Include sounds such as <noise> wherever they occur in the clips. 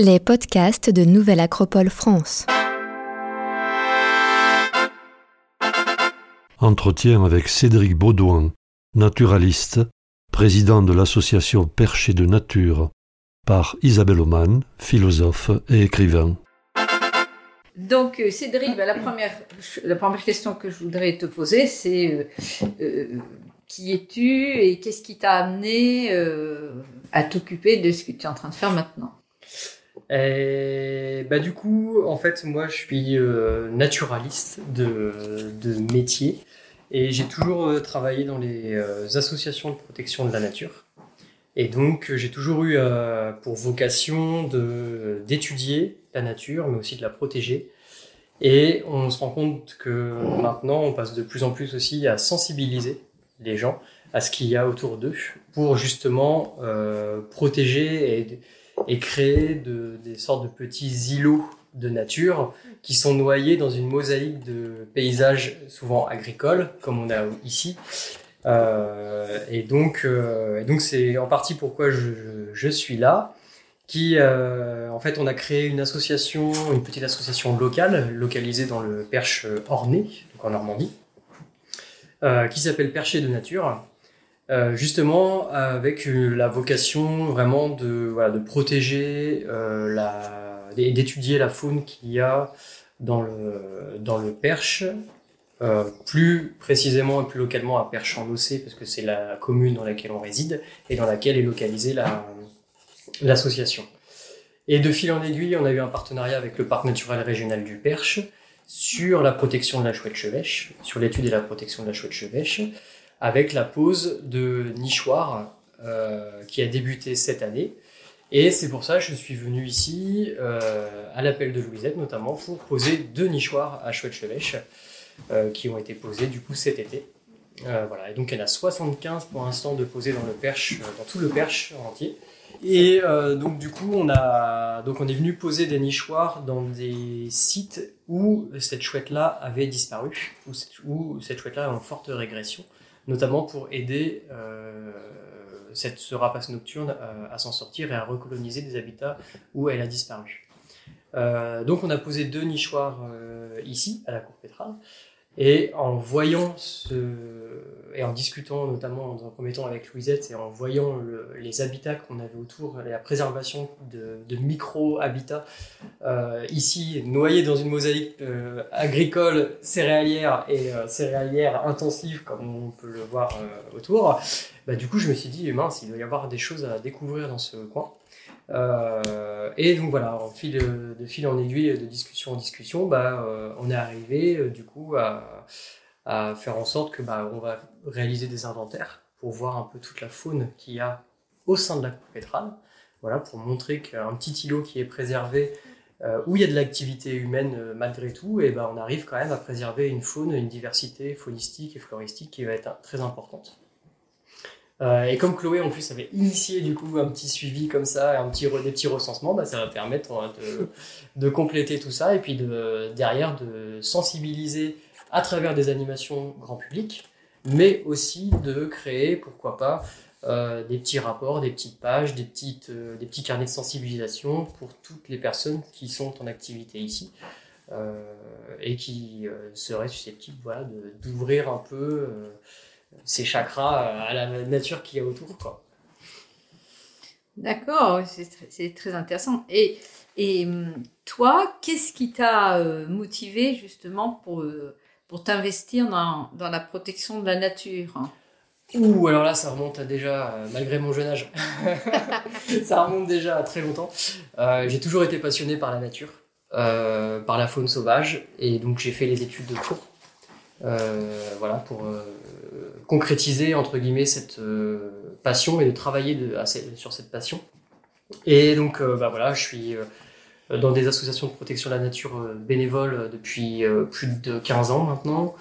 Les podcasts de Nouvelle Acropole France. Entretien avec Cédric Baudouin, naturaliste, président de l'association Perché de Nature, par Isabelle Oman, philosophe et écrivain. Donc, euh, Cédric, bah, la, première, la première question que je voudrais te poser, c'est euh, euh, qui es-tu et qu'est-ce qui t'a amené à t'occuper de ce que tu es en train de faire maintenant? Et bah du coup, en fait, moi, je suis naturaliste de, métier et j'ai toujours travaillé dans les associations de protection de la nature. Et donc, j'ai toujours eu pour vocation d'étudier la nature, mais aussi de la protéger. Et on se rend compte que maintenant, on passe de plus en plus aussi à sensibiliser les gens à ce qu'il y a autour d'eux pour justement euh, protéger et, et créer de, des sortes de petits îlots de nature qui sont noyés dans une mosaïque de paysages souvent agricoles, comme on a ici. Euh, et donc, euh, donc c'est en partie pourquoi je, suis là qui, euh, en fait, on a créé une association, une petite association locale, localisée dans le Perche Ornay, donc en Normandie, qui s'appelle Perché de Nature, euh, justement avec la vocation vraiment de, voilà, de protéger euh, et d'étudier la faune qu'il y a dans le, dans le Perche, euh, plus précisément et plus localement à Perche en Océ, parce que c'est la commune dans laquelle on réside et dans laquelle est localisée la, l'association. Et de fil en aiguille, on a eu un partenariat avec le parc naturel régional du Perche sur la protection de la chouette chevêche, sur l'étude et la protection de la chouette chevêche, avec la pose de nichoirs euh, qui a débuté cette année. Et c'est pour ça que je suis venu ici, euh, à l'appel de Louisette notamment, pour poser deux nichoirs à chouette chevêche euh, qui ont été posés du coup cet été. Euh, voilà. Et donc il y en a 75 pour l'instant de posés dans le perche, dans tout le perche entier. Et donc du coup, on a donc on est venu poser des nichoirs dans des sites où cette chouette-là avait disparu, où cette, où cette chouette-là est en forte régression, notamment pour aider euh, cette, ce rapace nocturne à, à s'en sortir et à recoloniser des habitats où elle a disparu. Euh, donc on a posé deux nichoirs euh, ici, à la cour pétrale, et en voyant ce, et en discutant notamment dans un premier temps avec Louisette et en voyant le, les habitats qu'on avait autour, la préservation de, micro-habitats euh, ici, noyés dans une mosaïque euh, agricole, céréalière et euh, céréalière intensive, comme on peut le voir autour, bah, du coup je me suis dit, mince, il doit y avoir des choses à découvrir dans ce coin. Euh, et donc voilà, en fil de, de, fil en aiguille, de discussion en discussion, bah, euh, on est arrivé euh, du coup à, faire en sorte que bah, on va réaliser des inventaires pour voir un peu toute la faune qu'il y a au sein de la cour pétrale. Voilà, pour montrer qu'un petit îlot qui est préservé, euh, où il y a de l'activité humaine malgré tout, et ben on arrive quand même à préserver une faune, une diversité faunistique et floristique qui va être très importante. Euh, et comme Chloé en plus avait initié du coup un petit suivi comme ça, un petit des petits recensements, bah, ça va permettre hein, de, <laughs> de, compléter tout ça et puis de, derrière de sensibiliser à travers des animations grand public, mais aussi de créer, pourquoi pas, euh, des petits rapports, des petites pages, des, petites, euh, des petits carnets de sensibilisation pour toutes les personnes qui sont en activité ici. Euh, et qui euh, seraient susceptibles voilà, d'ouvrir un peu ces chakras à la nature qu'il y a autour. Quoi. D'accord, c'est très intéressant. Et, et toi, qu'est-ce qui t'a euh, motivé justement pour, euh, pour t'investir dans, dans la protection de la nature Ouh, alors là, ça remonte à déjà, euh, malgré mon jeune âge, <laughs> ça remonte déjà à très longtemps. Euh, j'ai toujours été passionné par la nature, euh, par la faune sauvage, et donc j'ai fait les études de cours. voilà, pour concrétiser entre guillemets cette euh, passion et de travailler sur cette passion. Et donc euh, bah voilà, je suis euh, dans des associations de protection de la nature bénévoles depuis plus de 15 ans maintenant.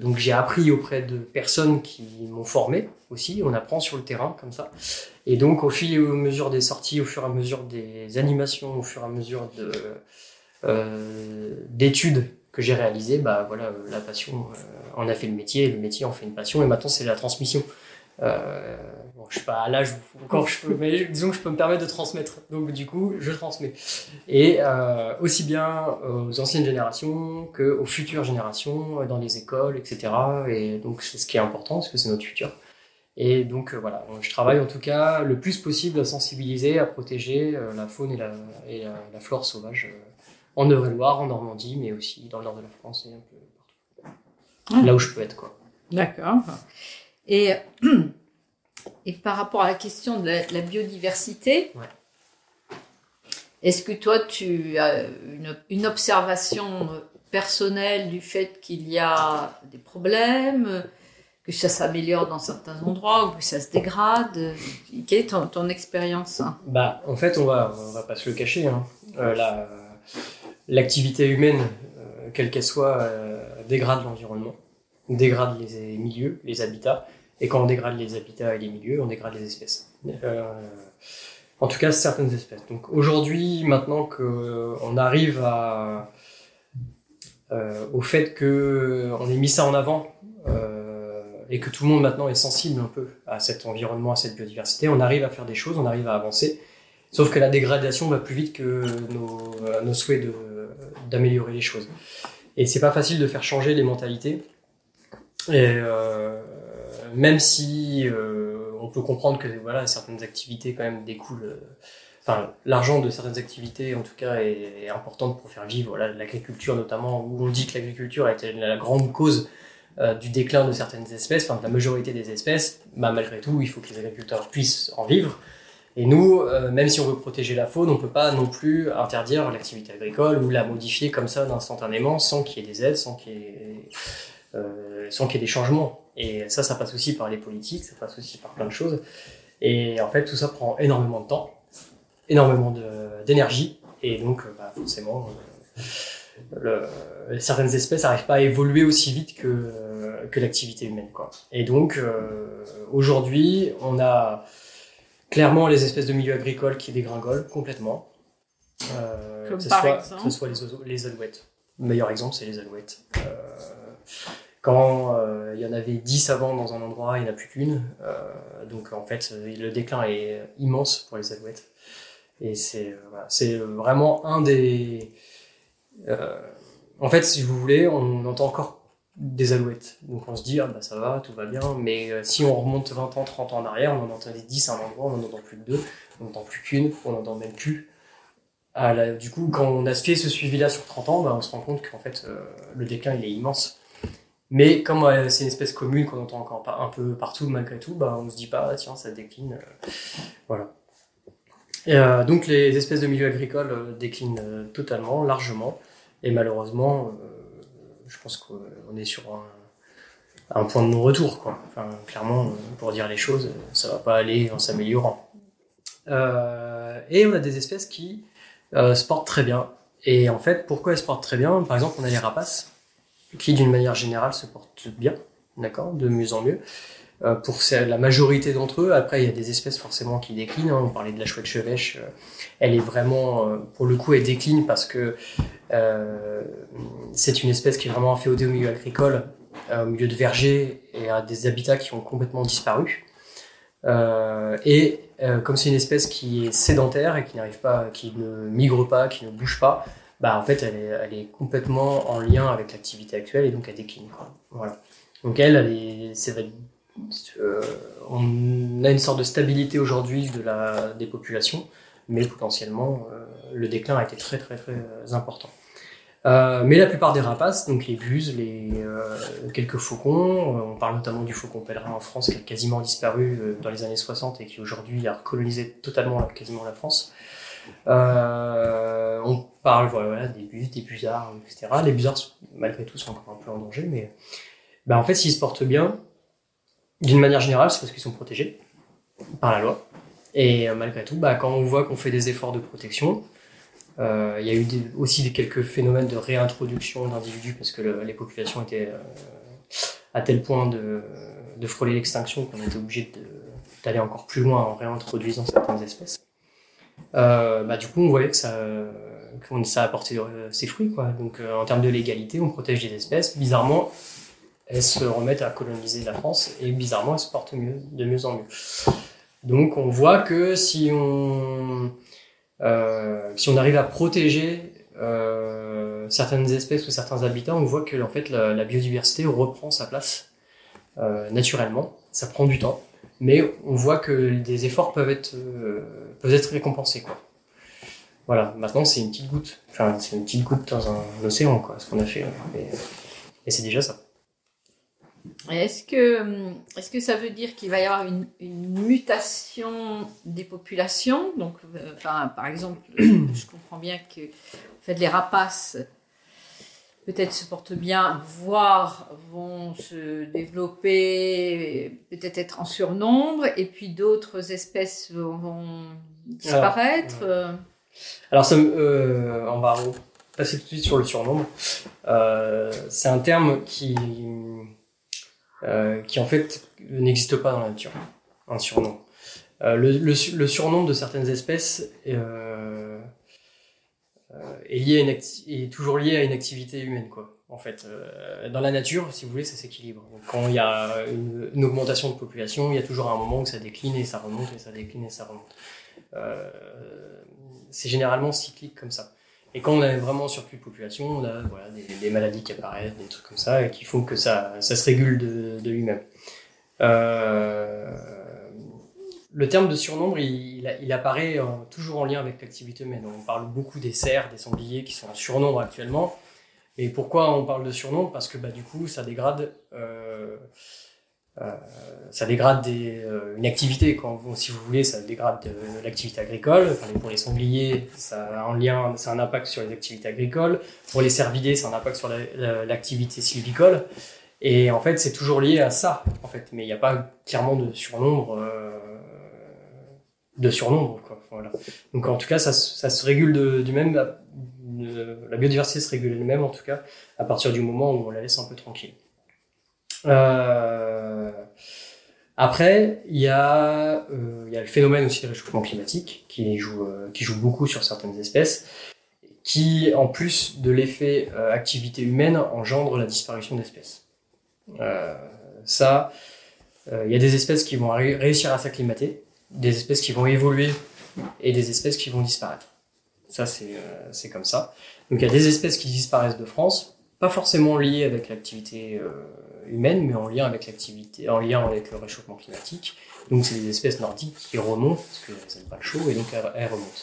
donc j'ai appris auprès de personnes qui m'ont formé aussi. On apprend sur le terrain comme ça. Et donc au fil et à mesure des sorties, au fur et à mesure des animations, au fur et à mesure de d'études que j'ai réalisé, bah voilà, la passion euh, en a fait le métier, le métier en fait une passion, et maintenant c'est la transmission Euh, bon, je suis pas à l'âge <laughs> encore je peux, mais disons que je peux me permettre de transmettre. Donc du coup, je transmets. Et euh, aussi bien aux anciennes générations que aux futures générations, dans les écoles, etc. Et donc c'est ce qui est important parce que c'est notre futur. Et donc euh, voilà, je travaille en tout cas le plus possible à sensibiliser, à protéger euh, la faune et la, flore sauvage euh, en Eure-et-Loire, en Normandie, mais aussi dans le nord de la France et un peu partout. Ah. Là où je peux être, quoi. D'accord. Et, <clears throat> et par rapport à la question de la, biodiversité, est-ce que toi, tu as une, une, observation personnelle du fait qu'il y a des problèmes que ça s'améliore dans certains endroits ou que ça se dégrade? Quelle est ton, expérience? Bah, En fait, on va, on va pas se le cacher. Hein. Euh, l'activité humaine, euh, quelle qu'elle soit, euh, dégrade l'environnement, dégrade les milieux, les habitats. Et quand on dégrade les habitats et les milieux, on dégrade les espèces. en tout cas, certaines espèces. Donc aujourd'hui, maintenant qu'on arrive à, au fait qu'on ait mis ça en avant, et que tout le monde maintenant est sensible un peu à cet environnement, à cette biodiversité, on arrive à faire des choses, on arrive à avancer. Sauf que la dégradation va plus vite que nos, euh, nos souhaits d'améliorer les choses. Et c'est pas facile de faire changer les mentalités. Et euh, même si euh, on peut comprendre que voilà certaines activités quand même découlent, euh, enfin l'argent de certaines activités en tout cas est, est importante pour faire vivre voilà, l'agriculture notamment où on dit que l'agriculture a été la grande cause euh, du déclin de certaines espèces, enfin de la majorité des espèces, bah, malgré tout, il faut que les agriculteurs puissent en vivre. Et nous, euh, même si on veut protéger la faune, on peut pas non plus interdire l'activité agricole ou la modifier comme ça instantanément sans qu'il y ait des aides, sans qu'il y ait, euh, sans y ait des changements. Et ça, ça passe aussi par les politiques, ça passe aussi par plein de choses. Et en fait, tout ça prend énormément de temps, énormément d'énergie, et donc bah, forcément certaines espèces n'arrivent pas à évoluer aussi vite que, que l'activité humaine. Quoi. Et donc, euh, aujourd'hui, on a clairement les espèces de milieu agricole qui dégringolent complètement. Euh, Comme par soit, exemple Que ce soit les, les alouettes. Le meilleur exemple, c'est les alouettes. Euh, quand il y en avait 10 avant dans un endroit, il n'y en a plus qu'une. donc en fait, le déclin est immense pour les alouettes. Et c'est voilà, vraiment un des, euh, en fait, si vous voulez, on entend encore des alouettes. Donc on se dit, ah, bah ça va, tout va bien. Mais euh, si on remonte 20 ans, 30 ans en arrière, on en entendait 10 à un endroit, on n'en entend plus que deux, on n'entend plus qu'une, on n'entend même plus. Ah, du coup, quand on a fait ce suivi-là sur 30 ans, bah, on se rend compte qu'en fait, euh, le déclin, il est immense. Mais comme c'est une espèce commune qu'on entend encore un peu partout malgré tout, bah, on se dit pas, tiens, ça décline. voilà. Et, donc les espèces de milieu agricole déclinent totalement, largement. Et malheureusement, euh, je pense qu'on est sur un, point de non-retour. Clairement, pour dire les choses, ça va pas aller en s'améliorant. Euh, et on a des espèces qui euh, se portent très bien. Et en fait, pourquoi elles se portent très bien? Par exemple, on a les rapaces, qui d'une manière générale se portent bien, d'accord, de mieux en mieux. Euh, pour la majorité d'entre eux. Après, il y a des espèces forcément qui déclinent. Hein. On parlait de la chouette chevêche. Euh, elle est vraiment, euh, pour le coup, elle décline parce que c'est une espèce qui est vraiment inféodée au milieu agricole, au milieu de vergers et à des habitats qui ont complètement disparu. et comme c'est une espèce qui est sédentaire et qui n'arrive pas, qui ne migre pas, qui ne bouge pas, bah en fait elle est, complètement en lien avec l'activité actuelle et donc elle décline. Voilà. Donc elle, elle est, euh, on a une sorte de stabilité aujourd'hui de la, des populations, mais potentiellement euh, le déclin a été très très très euh, important. mais la plupart des rapaces, donc les buses, les quelques faucons, on parle notamment du faucon pèlerin en France qui a quasiment disparu dans les années 60 et qui aujourd'hui a recolonisé totalement quasiment la France. on parle voilà, des bus, des busards, etc. Les busards, malgré tout, sont encore un peu en danger, mais ben, en fait, s'ils se portent bien, d'une manière générale, c'est parce qu'ils sont protégés par la loi. Et euh, malgré tout, bah, quand on voit qu'on fait des efforts de protection, euh, il y a eu aussi quelques phénomènes de réintroduction d'individus parce que les populations étaient euh, à tel point de, frôler l'extinction qu'on était obligé d'aller encore plus loin en réintroduisant certaines espèces. bah, du coup, on voyait que ça, que ça ses fruits. Donc, en termes de légalité, on protège des espèces. Bizarrement, elles se remettent à coloniser la France et bizarrement elles se portent mieux, de mieux en mieux. Donc on voit que si on, euh, si on arrive à protéger euh, certaines espèces ou certains habitats, on voit que en fait la, biodiversité reprend sa place euh, naturellement. Ça prend du temps, mais on voit que des efforts peuvent être euh, peuvent être récompensés quoi. Voilà, maintenant c'est une petite goutte. Enfin, c'est une petite goutte dans un, océan, quoi, ce qu'on a fait. Et, et c'est déjà ça. Est-ce que, est que ça veut dire qu'il va y avoir une, une mutation des populations? Donc, euh, enfin, par exemple, je comprends bien que en fait, les rapaces peut-être se portent bien, voire vont se développer, peut-être être en surnombre, et puis d'autres espèces vont disparaître. euh. Alors, ça, me- euh, on va passer tout de suite sur le surnombre. Euh, c'est un terme qui, euh, qui en fait n'existe pas dans la nature, un surnom. Euh, le, le su- le surnombre de certaines espèces euh, est, lié à est toujours lié à une activité humaine, quoi. En fait, dans la nature, si vous voulez, ça s'équilibre. Quand il y a une, augmentation de population, il y a toujours un moment où ça décline et ça remonte et ça décline et ça remonte. C'est généralement cyclique comme ça. Et quand on a vraiment surplus de population, on a voilà, des, maladies qui apparaissent, des trucs comme ça, et qui font que ça, ça se régule de, lui-même. Euh, le terme de surnombre, il, apparaît toujours en lien avec l'activité humaine. On parle beaucoup des cerfs, des sangliers qui sont en surnombre actuellement. Et pourquoi on parle de surnombre? Parce que bah, du coup, ça dégrade, euh, ça dégrade des, euh, une activité. Quand, si vous voulez, ça dégrade euh, l'activité agricole. Enfin, pour les sangliers, ça a un lien, ça a un impact sur les activités agricoles. Pour les cervidés, a un impact sur la- la- l'activité sylvicole. Et en fait, c'est toujours lié à ça, en fait. Mais il n'y a pas clairement de surnombre, euh, de surnombre, quoi. Voilà. Donc, en tout cas, ça, ça se régule de, du même, la biodiversité se régule elle-même, en tout cas, à partir du moment où on la laisse un peu tranquille. Euh, après, il y, a, euh, y a le phénomène aussi du réchauffement climatique qui joue, euh, qui joue beaucoup sur certaines espèces, qui, en plus de l'effet euh, activité humaine, engendre la disparition d'espèces. Euh, ça, euh, il y a des espèces qui vont ré- réussir à s'acclimater, des espèces qui vont évoluer et des espèces qui vont disparaître. Ça, c'est euh, c'est comme ça. Donc, il y a des espèces qui disparaissent de France, pas forcément liées avec l'activité humaine, mais en lien avec l'activité, en lien avec le réchauffement climatique. Donc, c'est des espèces nordiques qui remontent parce qu'elles n'aiment pas le chaud et donc elles, elles remontent.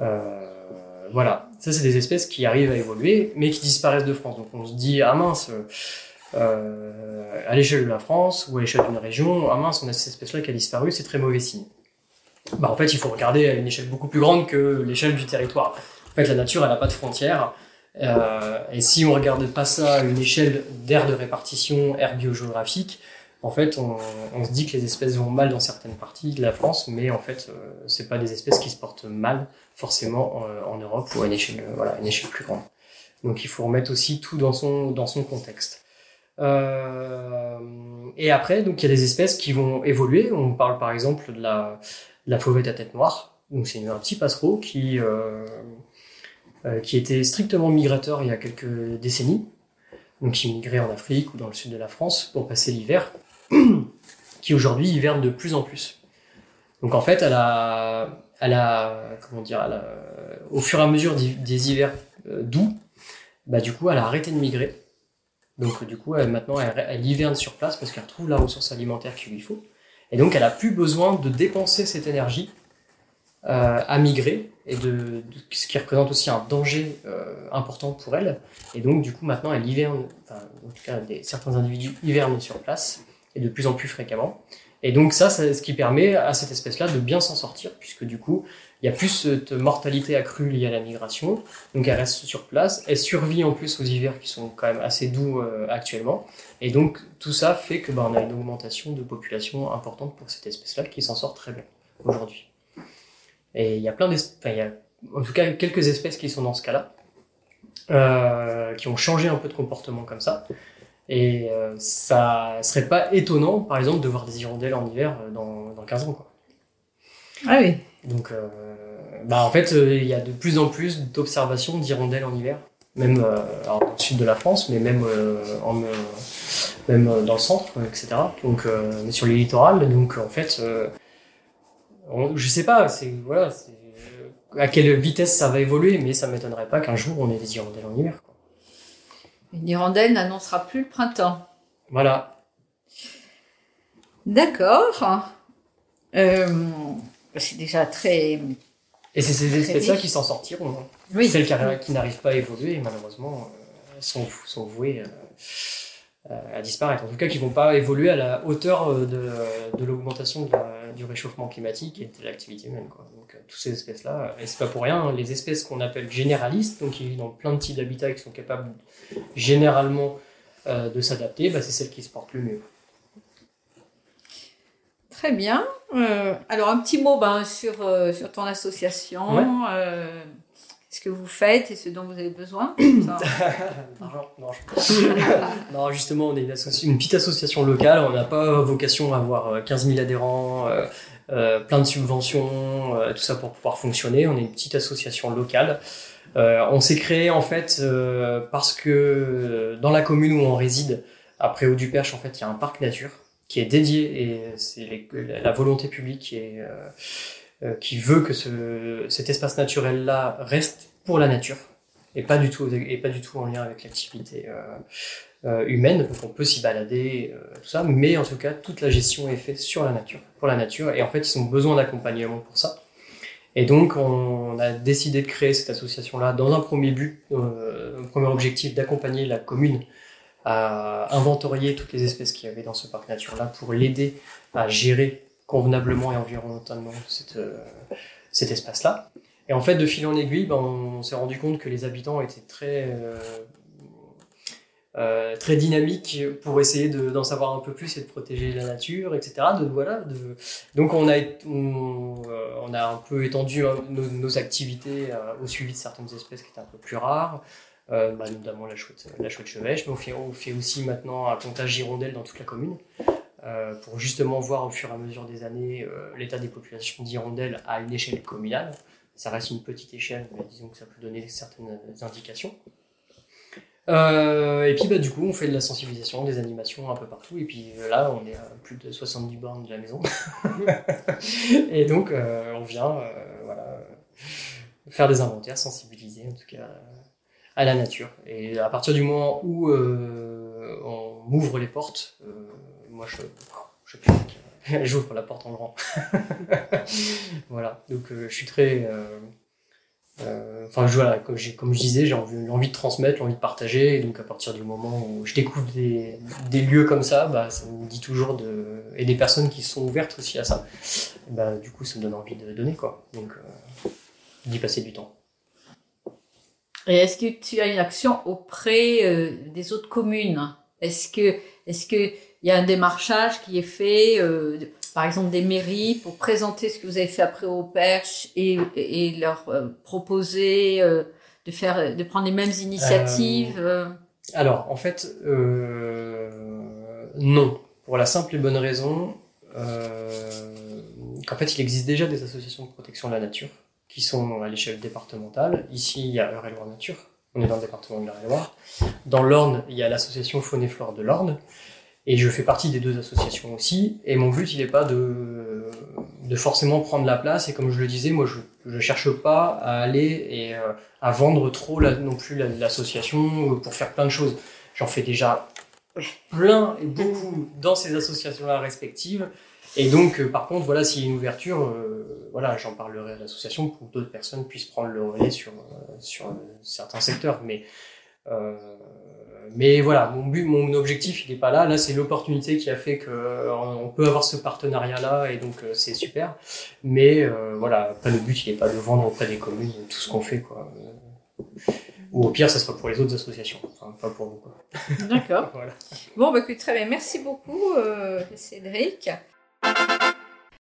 Euh, voilà, ça c'est des espèces qui arrivent à évoluer, mais qui disparaissent de France. Donc on se dit ah mince, euh, à l'échelle de la France ou à l'échelle d'une région, ah mince, on a cette espèce-là qui a disparu, c'est très mauvais signe. Bah en fait, il faut regarder à une échelle beaucoup plus grande que l'échelle du territoire. En fait, la nature, elle n'a pas de frontières. Euh, et si on regarde pas ça à une échelle d'aire de répartition, aire biogéographique, en fait, on, on se dit que les espèces vont mal dans certaines parties de la France, mais en fait, euh, c'est pas des espèces qui se portent mal forcément en, en Europe ou à une échelle, euh, voilà, une échelle plus grande. Donc, il faut remettre aussi tout dans son dans son contexte. Euh, et après, donc il y a des espèces qui vont évoluer. On parle par exemple de la, de la fauvette à tête noire. Donc c'est un petit passereau qui euh, euh, qui était strictement migrateur il y a quelques décennies, donc qui migrait en Afrique ou dans le sud de la France pour passer l'hiver, <clears throat> qui aujourd'hui hiverne de plus en plus. Donc en fait, elle a, elle a, comment dire, au fur et à mesure des, hivers euh, doux, bah du coup, elle a arrêté de migrer. Donc du coup, elle, maintenant, elle, elle hiverne sur place parce qu'elle retrouve la ressource alimentaire qu'il lui faut. Et donc, elle a plus besoin de dépenser cette énergie euh, à migrer et de, de- ce qui représente aussi un danger euh, important pour elle. Et donc, du coup, maintenant, elle hiverne, enfin, en tout cas, des, certains individus hivernent sur place et de plus en plus fréquemment. Et donc, ça, c'est ce qui permet à cette espèce-là de bien s'en sortir, puisque du coup, il y a plus cette mortalité accrue liée à la migration. Donc, elle reste sur place. Elle survit en plus aux hivers qui sont quand même assez doux euh, actuellement. Et donc, tout ça fait que bah, on a une augmentation de population importante pour cette espèce-là qui s'en sort très bien aujourd'hui. Et il y a plein d'espèces, enfin, il y a en tout cas quelques espèces qui sont dans ce cas-là, euh, qui ont changé un peu de comportement comme ça. Et euh, ça serait pas étonnant, par exemple, de voir des hirondelles en hiver euh, dans, dans 15 ans. Quoi. Ah oui. Donc, euh, bah, en fait, euh, il y a de plus en plus d'observations d'hirondelles en hiver. même dans le sud de la France, mais même, en, même dans le centre, etc. Donc, mais sur les littorales. Donc, en fait, je sais pas, c'est voilà, à quelle vitesse ça va évoluer, mais ça m'étonnerait pas qu'un jour on ait des hirondelles en hiver. Quoi. Une hirondelle n'annoncera plus le printemps. Voilà. D'accord. Euh, c'est déjà très. Et c'est ces espèces-là qui s'en sortiront. Hein. Oui. Celles qui, n'arrivent pas à évoluer, malheureusement, euh, sont, sont vouées. Euh, à disparaître. En tout cas, qui vont pas évoluer à la hauteur de, de l'augmentation du réchauffement climatique et de l'activité humaine. Quoi. Donc, euh, toutes ces espèces-là, et c'est pas pour rien, hein, les espèces qu'on appelle généralistes, donc qui vivent dans plein de types d'habitats et qui sont capables généralement de s'adapter, bah, c'est celles qui se portent le mieux. Très bien. alors, un petit mot ben, sur, sur ton association ce que vous faites et ce dont vous avez besoin <coughs> <coughs> <laughs> non, justement, on est une, petite association locale. On n'a pas vocation à avoir 15 euh, 000 adhérents, euh, euh, plein de subventions, tout ça pour pouvoir fonctionner. On est une petite association locale. on s'est créé en fait parce que dans la commune où on réside, après Haut du Perche, en fait, il y a un parc nature qui est dédié et c'est la volonté publique qui est euh, qui veut que ce, cet espace naturel-là reste pour la nature et pas du tout et pas du tout en lien avec l'activité euh, euh, humaine. Donc on peut s'y balader, tout ça, mais en tout cas toute la gestion est faite sur la nature, pour la nature. Et en fait ils ont besoin d'accompagnement pour ça. Et donc on a décidé de créer cette association-là dans un premier but, un premier objectif d'accompagner la commune à inventorier toutes les espèces qu'il y avait dans ce parc nature-là pour l'aider à gérer convenablement et environnementalement euh, cet espace-là. Et en fait, de fil en aiguille, ben, on s'est rendu compte que les habitants étaient très, euh, euh, très dynamiques pour essayer d'en savoir un peu plus et de protéger la nature, etc. Donc on a, on, a un peu étendu hein, nos, activités au suivi de certaines espèces qui étaient un peu plus rares. bah, notamment la chouette, la chouette chevêche, mais on fait, on fait aussi maintenant un comptage hirondelle dans toute la commune. Euh, pour justement voir au fur et à mesure des années euh, l'état des populations d'hirondelles à une échelle communale. Ça reste une petite échelle, mais disons que ça peut donner certaines indications. Euh, et puis bah, du coup, on fait de la sensibilisation, des animations un peu partout. Et puis là, on est à plus de 70 bornes de la maison. <laughs> et donc, on vient voilà, faire des inventaires, sensibiliser en tout cas à la nature. Et à partir du moment où on ouvre les portes, moi je, je <laughs> j'ouvre la porte en grand. <laughs> voilà, donc euh, je suis très. Euh, euh, enfin, voilà, comme, comme je disais, j'ai envie, envie, de transmettre, envie de partager, et donc à partir du moment où je découvre des, des lieux comme ça, bah, ça me dit toujours de. et des personnes qui sont ouvertes aussi à ça, bah, du coup, ça me donne envie de donner, quoi. Donc, d'y passer du temps. Et est-ce que tu as une action auprès des autres communes? Est-ce que, est-ce que il y a un démarchage qui est fait, euh, par exemple des mairies, pour présenter ce que vous avez fait après au Perche et, et leur euh, proposer euh, de faire, de prendre les mêmes initiatives. Alors, en fait, non, pour la simple et bonne raison qu'en fait, il existe déjà des associations de protection de la nature qui sont à l'échelle départementale. Ici, il y a Eure-et-Loire Nature. On est dans le département de l'Eure-et-Loire. Dans l'Orne, il y a l'association Faune et Flore de l'Orne. Et je fais partie des deux associations aussi. Et mon but, il n'est pas de, de forcément prendre la place. Et comme je le disais, moi, je ne cherche pas à aller et euh, à vendre trop non plus l'association pour faire plein de choses. J'en fais déjà plein et beaucoup dans ces associations-là respectives. Et donc, euh, par contre, voilà, s'il y a une ouverture, euh, voilà, j'en parlerai à l'association pour que d'autres personnes puissent prendre le relais sur, sur certains secteurs. Mais mais voilà, mon but, mon objectif, il n'est pas là. Là, c'est l'opportunité qui a fait que euh, on peut avoir ce partenariat-là, et donc euh, c'est super. Mais euh, voilà, après le but, il n'est pas de vendre auprès des communes tout ce qu'on fait, quoi. Ou au pire, ça sera pour les autres associations, enfin pas pour vous. D'accord. <laughs> voilà. Bon, bah, très bien. Merci beaucoup, Cédric.